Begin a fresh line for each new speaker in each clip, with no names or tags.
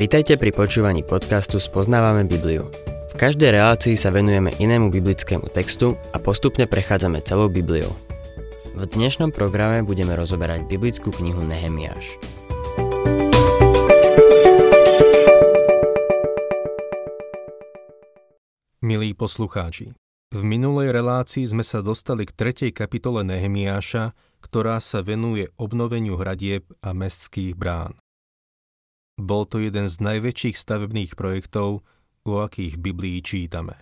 Vitajte pri počúvaní podcastu Spoznávame Bibliu. V každej relácii sa venujeme inému biblickému textu a postupne prechádzame celou Bibliou. V dnešnom programe budeme rozoberať biblickú knihu Nehemiáš.
Milí poslucháči, v minulej relácii sme sa dostali k tretej kapitole Nehemiáša, ktorá sa venuje obnoveniu hradieb a mestských brán. Bol to jeden z najväčších stavebných projektov, o akých v Biblii čítame.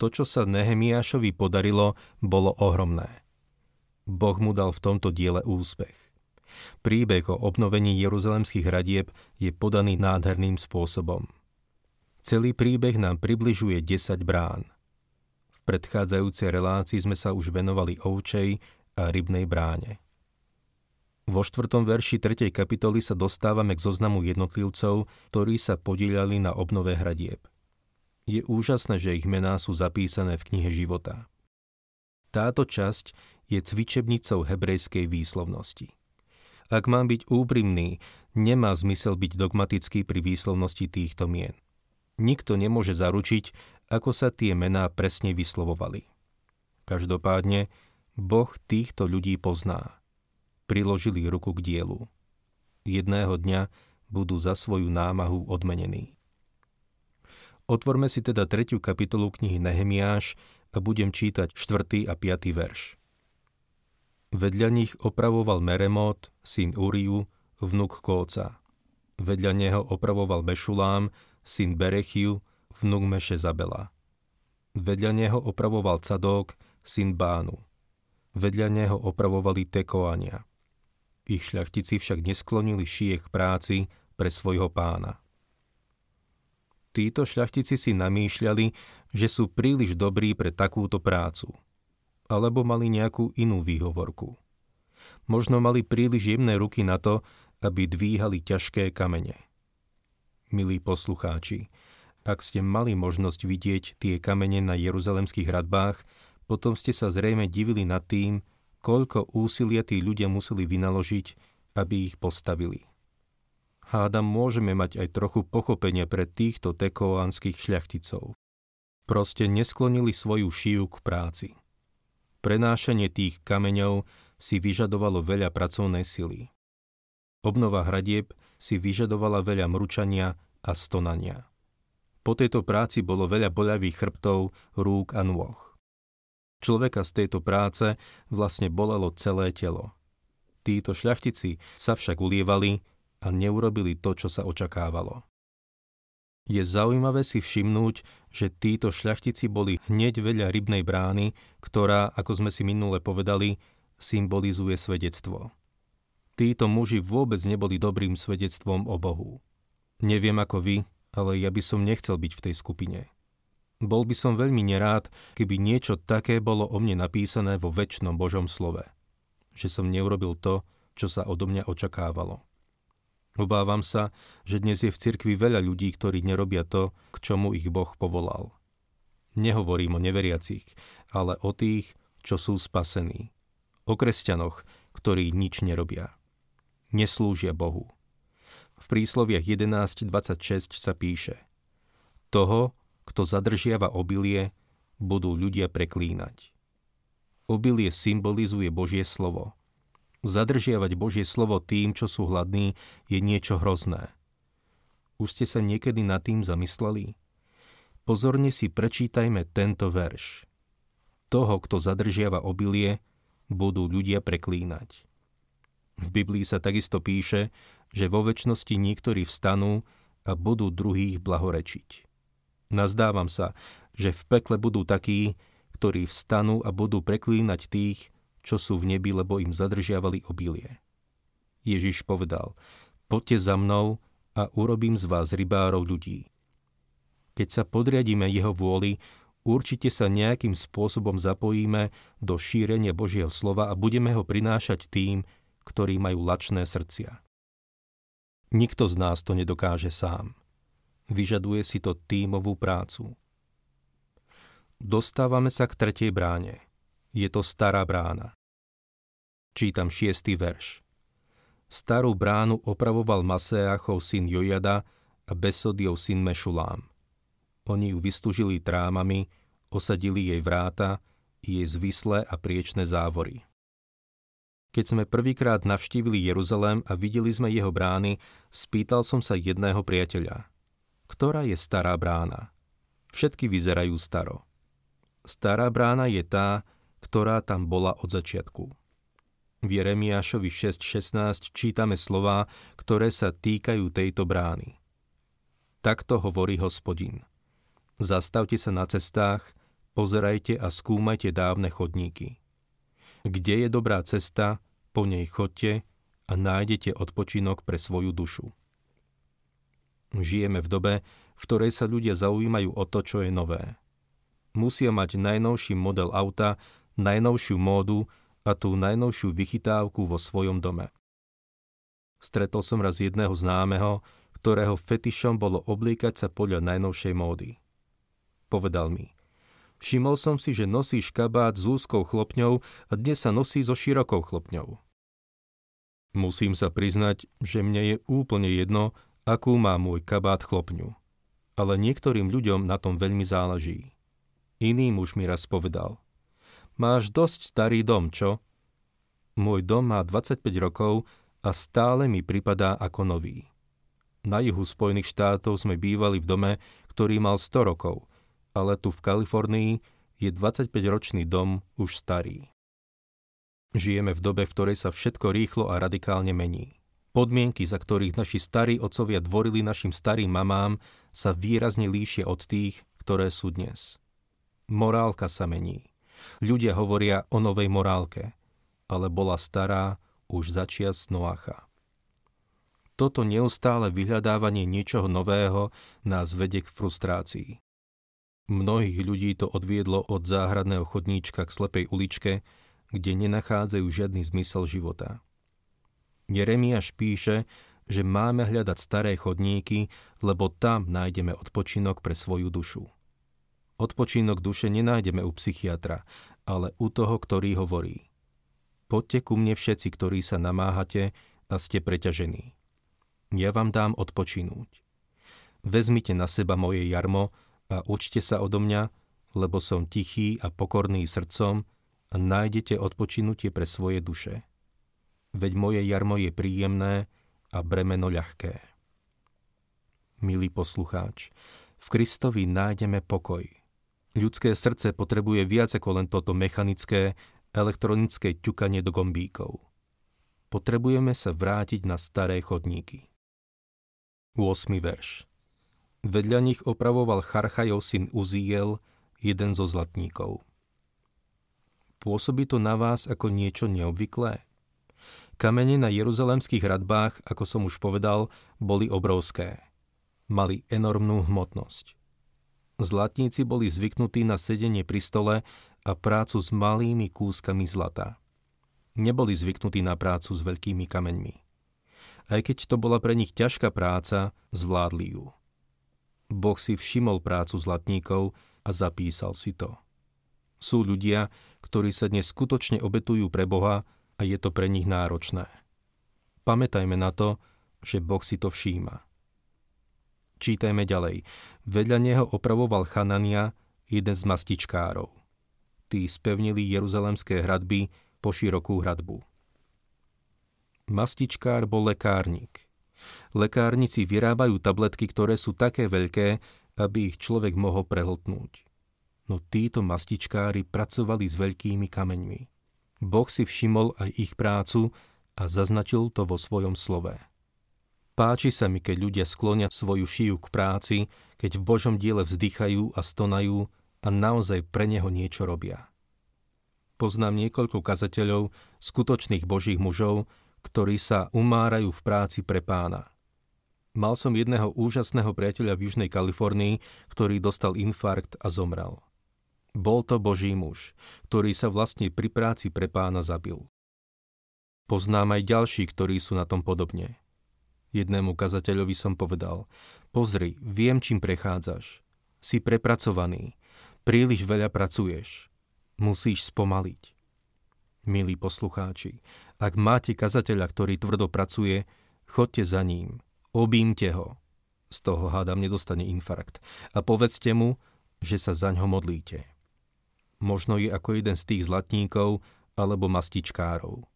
To, čo sa Nehemiášovi podarilo, bolo ohromné. Boh mu dal v tomto diele úspech. Príbeh o obnovení jeruzalemských hradieb je podaný nádherným spôsobom. Celý príbeh nám približuje 10 brán. V predchádzajúcej relácii sme sa už venovali ovčej a rybnej bráne. Vo štvrtom verši 3. kapitoly sa dostávame k zoznamu jednotlivcov, ktorí sa podíľali na obnove hradieb. Je úžasné, že ich mená sú zapísané v knihe života. Táto časť je cvičebnicou hebrejskej výslovnosti. Ak mám byť úprimný, nemá zmysel byť dogmatický pri výslovnosti týchto mien. Nikto nemôže zaručiť, ako sa tie mená presne vyslovovali. Každopádne, Boh týchto ľudí pozná priložili ruku k dielu. Jedného dňa budú za svoju námahu odmenení. Otvorme si teda tretiu kapitolu knihy Nehemiáš a budem čítať 4. a 5. verš. Vedľa nich opravoval Meremot, syn Uriu, vnuk Kóca. Vedľa neho opravoval Mešulám, syn Berechiu, vnuk Meše Zabela. Vedľa neho opravoval Cadók, syn Bánu. Vedľa neho opravovali Tekoania. Ich šľachtici však nesklonili šie k práci pre svojho pána. Títo šľachtici si namýšľali, že sú príliš dobrí pre takúto prácu. Alebo mali nejakú inú výhovorku. Možno mali príliš jemné ruky na to, aby dvíhali ťažké kamene. Milí poslucháči, ak ste mali možnosť vidieť tie kamene na jeruzalemských hradbách, potom ste sa zrejme divili nad tým, koľko úsilia tí ľudia museli vynaložiť, aby ich postavili. Hádam, môžeme mať aj trochu pochopenia pre týchto tekoánskych šľachticov. Proste nesklonili svoju šiju k práci. Prenášanie tých kameňov si vyžadovalo veľa pracovnej sily. Obnova hradieb si vyžadovala veľa mručania a stonania. Po tejto práci bolo veľa boľavých chrbtov, rúk a nôh. Človeka z tejto práce vlastne bolelo celé telo. Títo šľachtici sa však ulievali a neurobili to, čo sa očakávalo. Je zaujímavé si všimnúť, že títo šľachtici boli hneď veľa rybnej brány, ktorá, ako sme si minule povedali, symbolizuje svedectvo. Títo muži vôbec neboli dobrým svedectvom o Bohu. Neviem ako vy, ale ja by som nechcel byť v tej skupine. Bol by som veľmi nerád, keby niečo také bolo o mne napísané vo väčšnom Božom slove. Že som neurobil to, čo sa odo mňa očakávalo. Obávam sa, že dnes je v cirkvi veľa ľudí, ktorí nerobia to, k čomu ich Boh povolal. Nehovorím o neveriacich, ale o tých, čo sú spasení. O kresťanoch, ktorí nič nerobia. Neslúžia Bohu. V prísloviach 11.26 sa píše Toho, kto zadržiava obilie, budú ľudia preklínať. Obilie symbolizuje Božie slovo. Zadržiavať Božie slovo tým, čo sú hladní, je niečo hrozné. Už ste sa niekedy nad tým zamysleli? Pozorne si prečítajme tento verš. Toho, kto zadržiava obilie, budú ľudia preklínať. V Biblii sa takisto píše, že vo väčšnosti niektorí vstanú a budú druhých blahorečiť. Nazdávam sa, že v pekle budú takí, ktorí vstanú a budú preklínať tých, čo sú v nebi, lebo im zadržiavali obilie. Ježiš povedal, poďte za mnou a urobím z vás rybárov ľudí. Keď sa podriadíme jeho vôli, určite sa nejakým spôsobom zapojíme do šírenia Božieho slova a budeme ho prinášať tým, ktorí majú lačné srdcia. Nikto z nás to nedokáže sám. Vyžaduje si to tímovú prácu. Dostávame sa k tretej bráne. Je to stará brána. Čítam šiestý verš. Starú bránu opravoval Maseachov syn Jojada, a Besodiov syn Mešulám. Oni ju vystúžili trámami, osadili jej vráta jej zvislé a priečné závory. Keď sme prvýkrát navštívili Jeruzalém a videli sme jeho brány, spýtal som sa jedného priateľa. Ktorá je stará brána? Všetky vyzerajú staro. Stará brána je tá, ktorá tam bola od začiatku. V Jeremiášovi 6.16 čítame slová, ktoré sa týkajú tejto brány. Takto hovorí hospodin. Zastavte sa na cestách, pozerajte a skúmajte dávne chodníky kde je dobrá cesta, po nej chodte a nájdete odpočinok pre svoju dušu. Žijeme v dobe, v ktorej sa ľudia zaujímajú o to, čo je nové. Musia mať najnovší model auta, najnovšiu módu a tú najnovšiu vychytávku vo svojom dome. Stretol som raz jedného známeho, ktorého fetišom bolo oblíkať sa podľa najnovšej módy. Povedal mi, Všimol som si, že nosíš kabát s úzkou chlopňou a dnes sa nosí so širokou chlopňou. Musím sa priznať, že mne je úplne jedno, akú má môj kabát chlopňu. Ale niektorým ľuďom na tom veľmi záleží. Iný muž mi raz povedal. Máš dosť starý dom, čo? Môj dom má 25 rokov a stále mi pripadá ako nový. Na juhu Spojených štátov sme bývali v dome, ktorý mal 100 rokov ale tu v Kalifornii je 25-ročný dom už starý. Žijeme v dobe, v ktorej sa všetko rýchlo a radikálne mení. Podmienky, za ktorých naši starí otcovia dvorili našim starým mamám, sa výrazne líšia od tých, ktoré sú dnes. Morálka sa mení. Ľudia hovoria o novej morálke, ale bola stará už začias Noacha. Toto neustále vyhľadávanie niečoho nového nás vedie k frustrácii. Mnohých ľudí to odviedlo od záhradného chodníčka k slepej uličke, kde nenachádzajú žiadny zmysel života. Jeremiáš píše, že máme hľadať staré chodníky, lebo tam nájdeme odpočinok pre svoju dušu. Odpočinok duše nenájdeme u psychiatra, ale u toho, ktorý hovorí. Poďte ku mne všetci, ktorí sa namáhate a ste preťažení. Ja vám dám odpočinúť. Vezmite na seba moje jarmo a učte sa odo mňa, lebo som tichý a pokorný srdcom a nájdete odpočinutie pre svoje duše. Veď moje jarmo je príjemné a bremeno ľahké. Milý poslucháč, v Kristovi nájdeme pokoj. Ľudské srdce potrebuje viac ako len toto mechanické, elektronické ťukanie do gombíkov. Potrebujeme sa vrátiť na staré chodníky. 8. verš Vedľa nich opravoval Charchajov syn Uziel, jeden zo zlatníkov. Pôsobí to na vás ako niečo neobvyklé? Kamene na jeruzalemských hradbách, ako som už povedal, boli obrovské. Mali enormnú hmotnosť. Zlatníci boli zvyknutí na sedenie pri stole a prácu s malými kúskami zlata. Neboli zvyknutí na prácu s veľkými kameňmi. Aj keď to bola pre nich ťažká práca, zvládli ju. Boh si všimol prácu zlatníkov a zapísal si to. Sú ľudia, ktorí sa dnes skutočne obetujú pre Boha a je to pre nich náročné. Pamätajme na to, že Boh si to všíma. Čítajme ďalej. Vedľa neho opravoval Chanania, jeden z mastičkárov. Tí spevnili jeruzalemské hradby po širokú hradbu. Mastičkár bol lekárnik – Lekárnici vyrábajú tabletky, ktoré sú také veľké, aby ich človek mohol prehltnúť. No títo mastičkári pracovali s veľkými kameňmi. Boh si všimol aj ich prácu a zaznačil to vo svojom slove. Páči sa mi, keď ľudia sklonia svoju šiju k práci, keď v Božom diele vzdychajú a stonajú a naozaj pre Neho niečo robia. Poznám niekoľko kazateľov, skutočných Božích mužov, ktorí sa umárajú v práci pre pána. Mal som jedného úžasného priateľa v Južnej Kalifornii, ktorý dostal infarkt a zomrel. Bol to Boží muž, ktorý sa vlastne pri práci pre pána zabil. Poznám aj ďalší, ktorí sú na tom podobne. Jednému kazateľovi som povedal, pozri, viem, čím prechádzaš. Si prepracovaný, príliš veľa pracuješ. Musíš spomaliť. Milí poslucháči, ak máte kazateľa, ktorý tvrdo pracuje, chodte za ním, objímte ho. z toho hádam nedostane infarkt. A povedzte mu, že sa za ňo modlíte. Možno je ako jeden z tých zlatníkov alebo mastičkárov.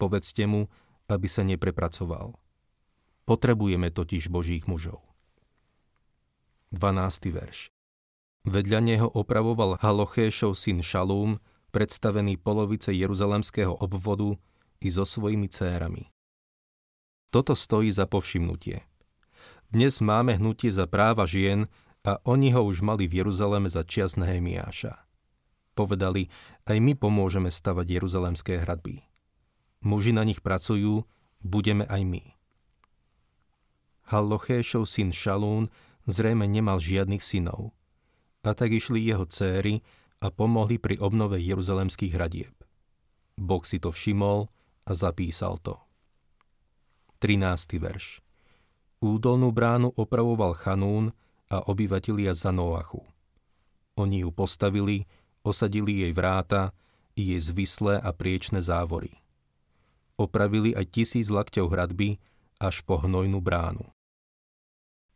Povedzte mu, aby sa neprepracoval. Potrebujeme totiž Božích mužov. 12. verš Vedľa neho opravoval Halochéšov syn Šalúm, predstavený polovice jeruzalemského obvodu i so svojimi cérami. Toto stojí za povšimnutie. Dnes máme hnutie za práva žien a oni ho už mali v Jeruzaleme za čias Nehemiáša. Povedali, aj my pomôžeme stavať jeruzalemské hradby. Muži na nich pracujú, budeme aj my. Hallochéšov syn Šalún zrejme nemal žiadnych synov. A tak išli jeho céry a pomohli pri obnove jeruzalemských hradieb. Boh si to všimol a zapísal to. 13. verš Údolnú bránu opravoval Chanún a obyvatelia Noachu. Oni ju postavili, osadili jej vráta i jej zvislé a priečné závory. Opravili aj tisíc lakťov hradby až po hnojnú bránu.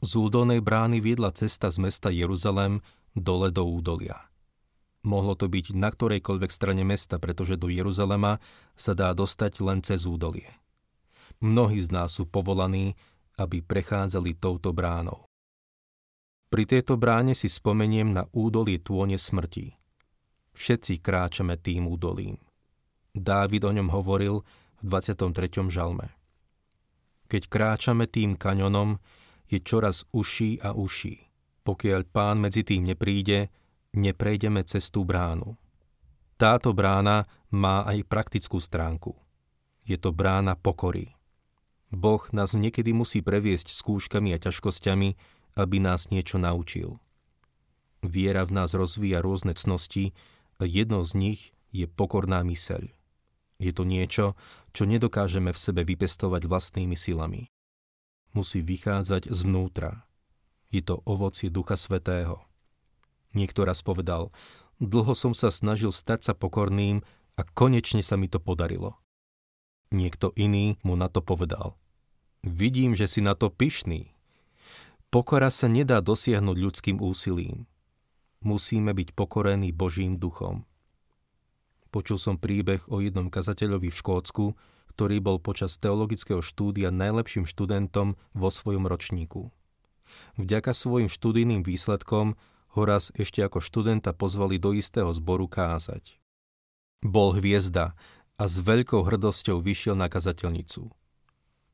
Z údolnej brány viedla cesta z mesta Jeruzalem dole do údolia. Mohlo to byť na ktorejkoľvek strane mesta, pretože do Jeruzalema sa dá dostať len cez údolie. Mnohí z nás sú povolaní aby prechádzali touto bránou. Pri tejto bráne si spomeniem na údolie tône smrti. Všetci kráčame tým údolím. Dávid o ňom hovoril v 23. žalme. Keď kráčame tým kaňonom, je čoraz uší a uší. Pokiaľ pán medzi tým nepríde, neprejdeme cez tú bránu. Táto brána má aj praktickú stránku. Je to brána pokory. Boh nás niekedy musí previesť skúškami a ťažkosťami, aby nás niečo naučil. Viera v nás rozvíja rôzne cnosti a jednou z nich je pokorná myseľ. Je to niečo, čo nedokážeme v sebe vypestovať vlastnými silami. Musí vychádzať zvnútra. Je to ovocie Ducha Svetého. Niekto raz povedal, dlho som sa snažil stať sa pokorným a konečne sa mi to podarilo. Niekto iný mu na to povedal. Vidím, že si na to pyšný. Pokora sa nedá dosiahnuť ľudským úsilím. Musíme byť pokorení Božím duchom. Počul som príbeh o jednom kazateľovi v Škótsku, ktorý bol počas teologického štúdia najlepším študentom vo svojom ročníku. Vďaka svojim študijným výsledkom ho raz ešte ako študenta pozvali do istého zboru kázať. Bol hviezda a s veľkou hrdosťou vyšiel na kazateľnicu.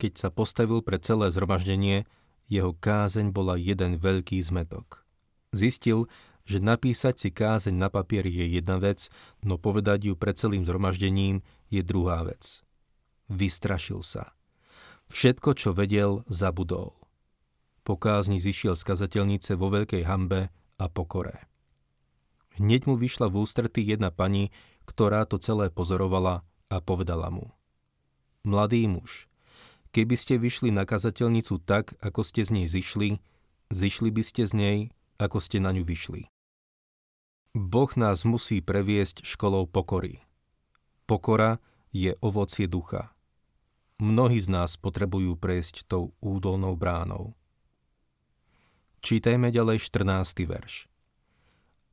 Keď sa postavil pre celé zhromaždenie, jeho kázeň bola jeden veľký zmetok. Zistil, že napísať si kázeň na papier je jedna vec, no povedať ju pred celým zhromaždením je druhá vec. Vystrašil sa. Všetko, čo vedel, zabudol. Po kázni zišiel z kazateľnice vo veľkej hambe a pokore. Hneď mu vyšla v ústretí jedna pani, ktorá to celé pozorovala a povedala mu. Mladý muž, keby ste vyšli na kazateľnicu tak, ako ste z nej zišli, zišli by ste z nej, ako ste na ňu vyšli. Boh nás musí previesť školou pokory. Pokora je ovocie ducha. Mnohí z nás potrebujú prejsť tou údolnou bránou. Čítajme ďalej 14. verš.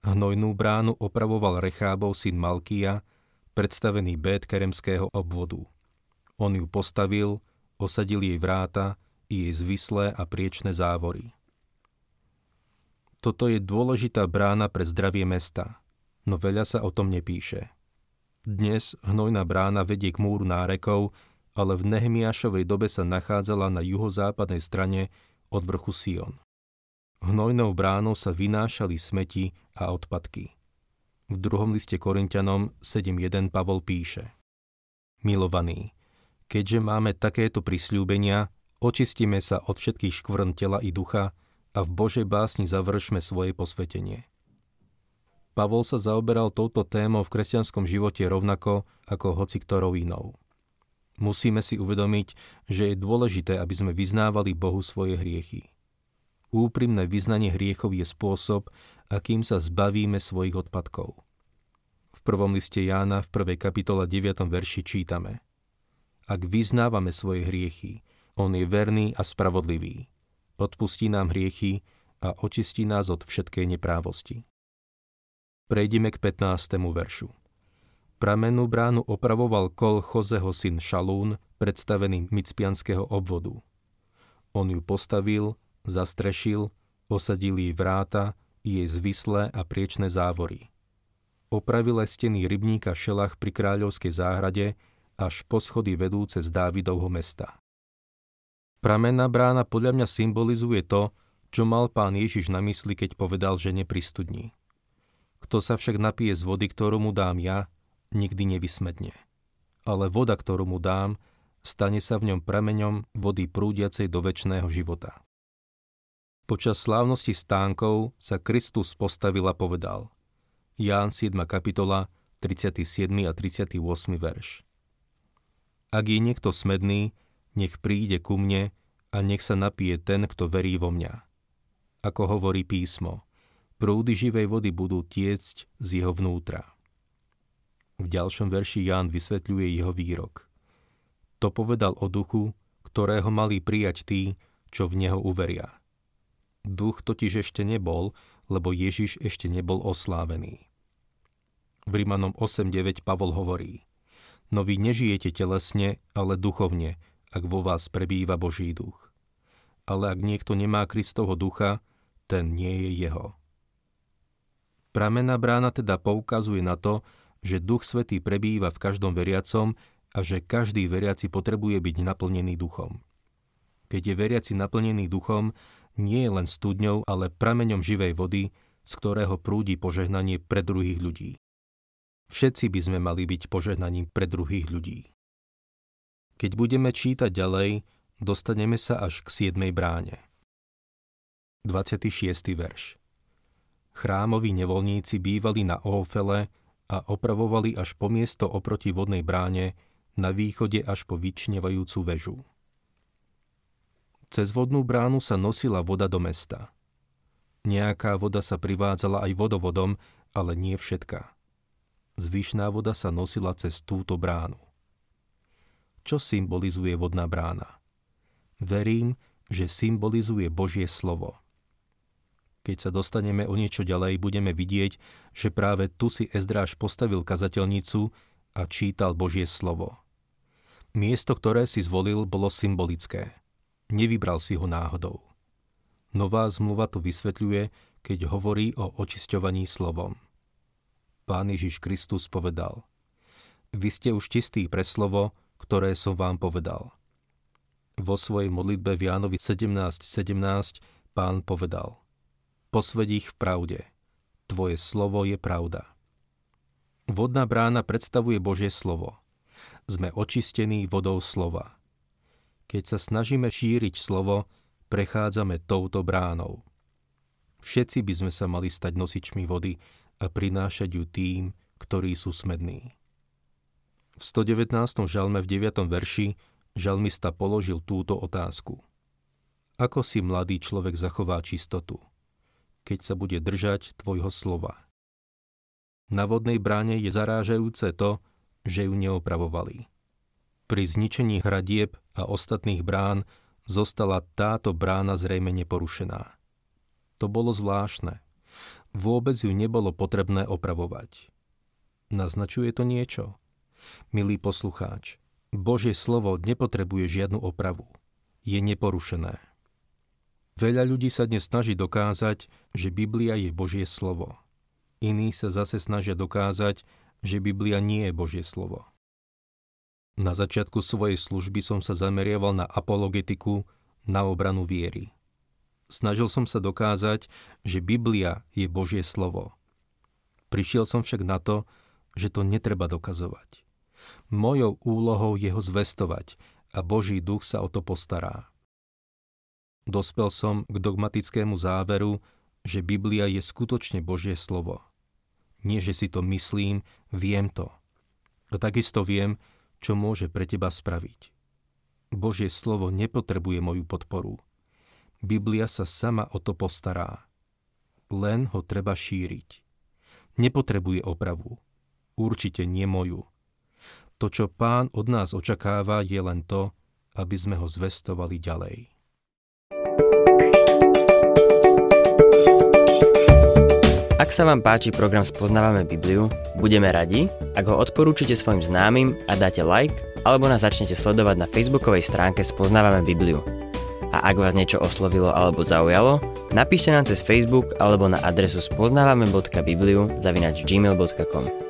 Hnojnú bránu opravoval Rechábov syn Malkia, predstavený Bét Keremského obvodu. On ju postavil, osadil jej vráta i jej zvislé a priečné závory. Toto je dôležitá brána pre zdravie mesta, no veľa sa o tom nepíše. Dnes hnojná brána vedie k múru nárekov, ale v Nehemiašovej dobe sa nachádzala na juhozápadnej strane od vrchu Sion. Hnojnou bránou sa vynášali smeti a odpadky. V druhom liste Korintianom 7.1 Pavol píše Milovaní, keďže máme takéto prisľúbenia, očistíme sa od všetkých škvrn tela i ducha a v Božej básni završme svoje posvetenie. Pavol sa zaoberal touto témou v kresťanskom živote rovnako ako hoci ktorou inou. Musíme si uvedomiť, že je dôležité, aby sme vyznávali Bohu svoje hriechy. Úprimné vyznanie hriechov je spôsob, akým sa zbavíme svojich odpadkov. V prvom liste Jána v 1. kapitole 9. verši čítame Ak vyznávame svoje hriechy, on je verný a spravodlivý, odpustí nám hriechy a očistí nás od všetkej neprávosti. Prejdime k 15. veršu. Pramennú bránu opravoval kol Chozeho syn Šalún, predstavený Micpianského obvodu. On ju postavil, zastrešil, osadil jej vráta, jej zvislé a priečné závory. Opravil aj steny rybníka Šelach pri kráľovskej záhrade až po schody vedúce z Dávidovho mesta. Pramenná brána podľa mňa symbolizuje to, čo mal pán Ježiš na mysli, keď povedal, že nepristudní. Kto sa však napije z vody, ktorú mu dám ja, nikdy nevysmedne. Ale voda, ktorú mu dám, stane sa v ňom prameňom vody prúdiacej do väčšného života. Počas slávnosti stánkov sa Kristus postavil a povedal Ján 7. kapitola, 37. a 38. verš. Ak je niekto smedný, nech príde ku mne a nech sa napije ten, kto verí vo mňa. Ako hovorí písmo, prúdy živej vody budú tiecť z jeho vnútra. V ďalšom verši Ján vysvetľuje jeho výrok. To povedal o duchu, ktorého mali prijať tí, čo v neho uveria. Duch totiž ešte nebol, lebo Ježiš ešte nebol oslávený. V Rímanom 8.9 Pavol hovorí No vy nežijete telesne, ale duchovne, ak vo vás prebýva Boží duch. Ale ak niekto nemá Kristovho ducha, ten nie je jeho. Pramená brána teda poukazuje na to, že Duch Svetý prebýva v každom veriacom a že každý veriaci potrebuje byť naplnený duchom. Keď je veriaci naplnený duchom, nie je len studňou, ale prameňom živej vody, z ktorého prúdi požehnanie pre druhých ľudí. Všetci by sme mali byť požehnaním pre druhých ľudí. Keď budeme čítať ďalej, dostaneme sa až k 7. bráne. 26. verš Chrámoví nevolníci bývali na Ófele a opravovali až po miesto oproti vodnej bráne, na východe až po vyčnevajúcu väžu. Cez vodnú bránu sa nosila voda do mesta. Nejaká voda sa privádzala aj vodovodom, ale nie všetká. Zvyšná voda sa nosila cez túto bránu čo symbolizuje vodná brána. Verím, že symbolizuje Božie slovo. Keď sa dostaneme o niečo ďalej, budeme vidieť, že práve tu si Ezdráž postavil kazateľnicu a čítal Božie slovo. Miesto, ktoré si zvolil, bolo symbolické. Nevybral si ho náhodou. Nová zmluva to vysvetľuje, keď hovorí o očisťovaní slovom. Pán Ježiš Kristus povedal, Vy ste už čistí pre slovo, ktoré som vám povedal. Vo svojej modlitbe v Jánovi 17.17 17, pán povedal Posved ich v pravde. Tvoje slovo je pravda. Vodná brána predstavuje Božie slovo. Sme očistení vodou slova. Keď sa snažíme šíriť slovo, prechádzame touto bránou. Všetci by sme sa mali stať nosičmi vody a prinášať ju tým, ktorí sú smední. V 119. žalme v 9. verši žalmista položil túto otázku. Ako si mladý človek zachová čistotu, keď sa bude držať tvojho slova? Na vodnej bráne je zarážajúce to, že ju neopravovali. Pri zničení hradieb a ostatných brán zostala táto brána zrejme neporušená. To bolo zvláštne. Vôbec ju nebolo potrebné opravovať. Naznačuje to niečo? Milý poslucháč, Božie slovo nepotrebuje žiadnu opravu. Je neporušené. Veľa ľudí sa dnes snaží dokázať, že Biblia je Božie slovo. Iní sa zase snažia dokázať, že Biblia nie je Božie slovo. Na začiatku svojej služby som sa zameriaval na apologetiku, na obranu viery. Snažil som sa dokázať, že Biblia je Božie slovo. Prišiel som však na to, že to netreba dokazovať. Mojou úlohou je ho zvestovať a Boží duch sa o to postará. Dospel som k dogmatickému záveru, že Biblia je skutočne Božie slovo. Nie, že si to myslím, viem to. A takisto viem, čo môže pre teba spraviť. Božie slovo nepotrebuje moju podporu. Biblia sa sama o to postará. Len ho treba šíriť. Nepotrebuje opravu. Určite nie moju. To, čo pán od nás očakáva, je len to, aby sme ho zvestovali ďalej.
Ak sa vám páči program Spoznávame Bibliu, budeme radi, ak ho odporúčite svojim známym a dáte like, alebo nás začnete sledovať na facebookovej stránke Spoznávame Bibliu. A ak vás niečo oslovilo alebo zaujalo, napíšte nám cez Facebook alebo na adresu spoznávame.bibliu zavinač gmail.com.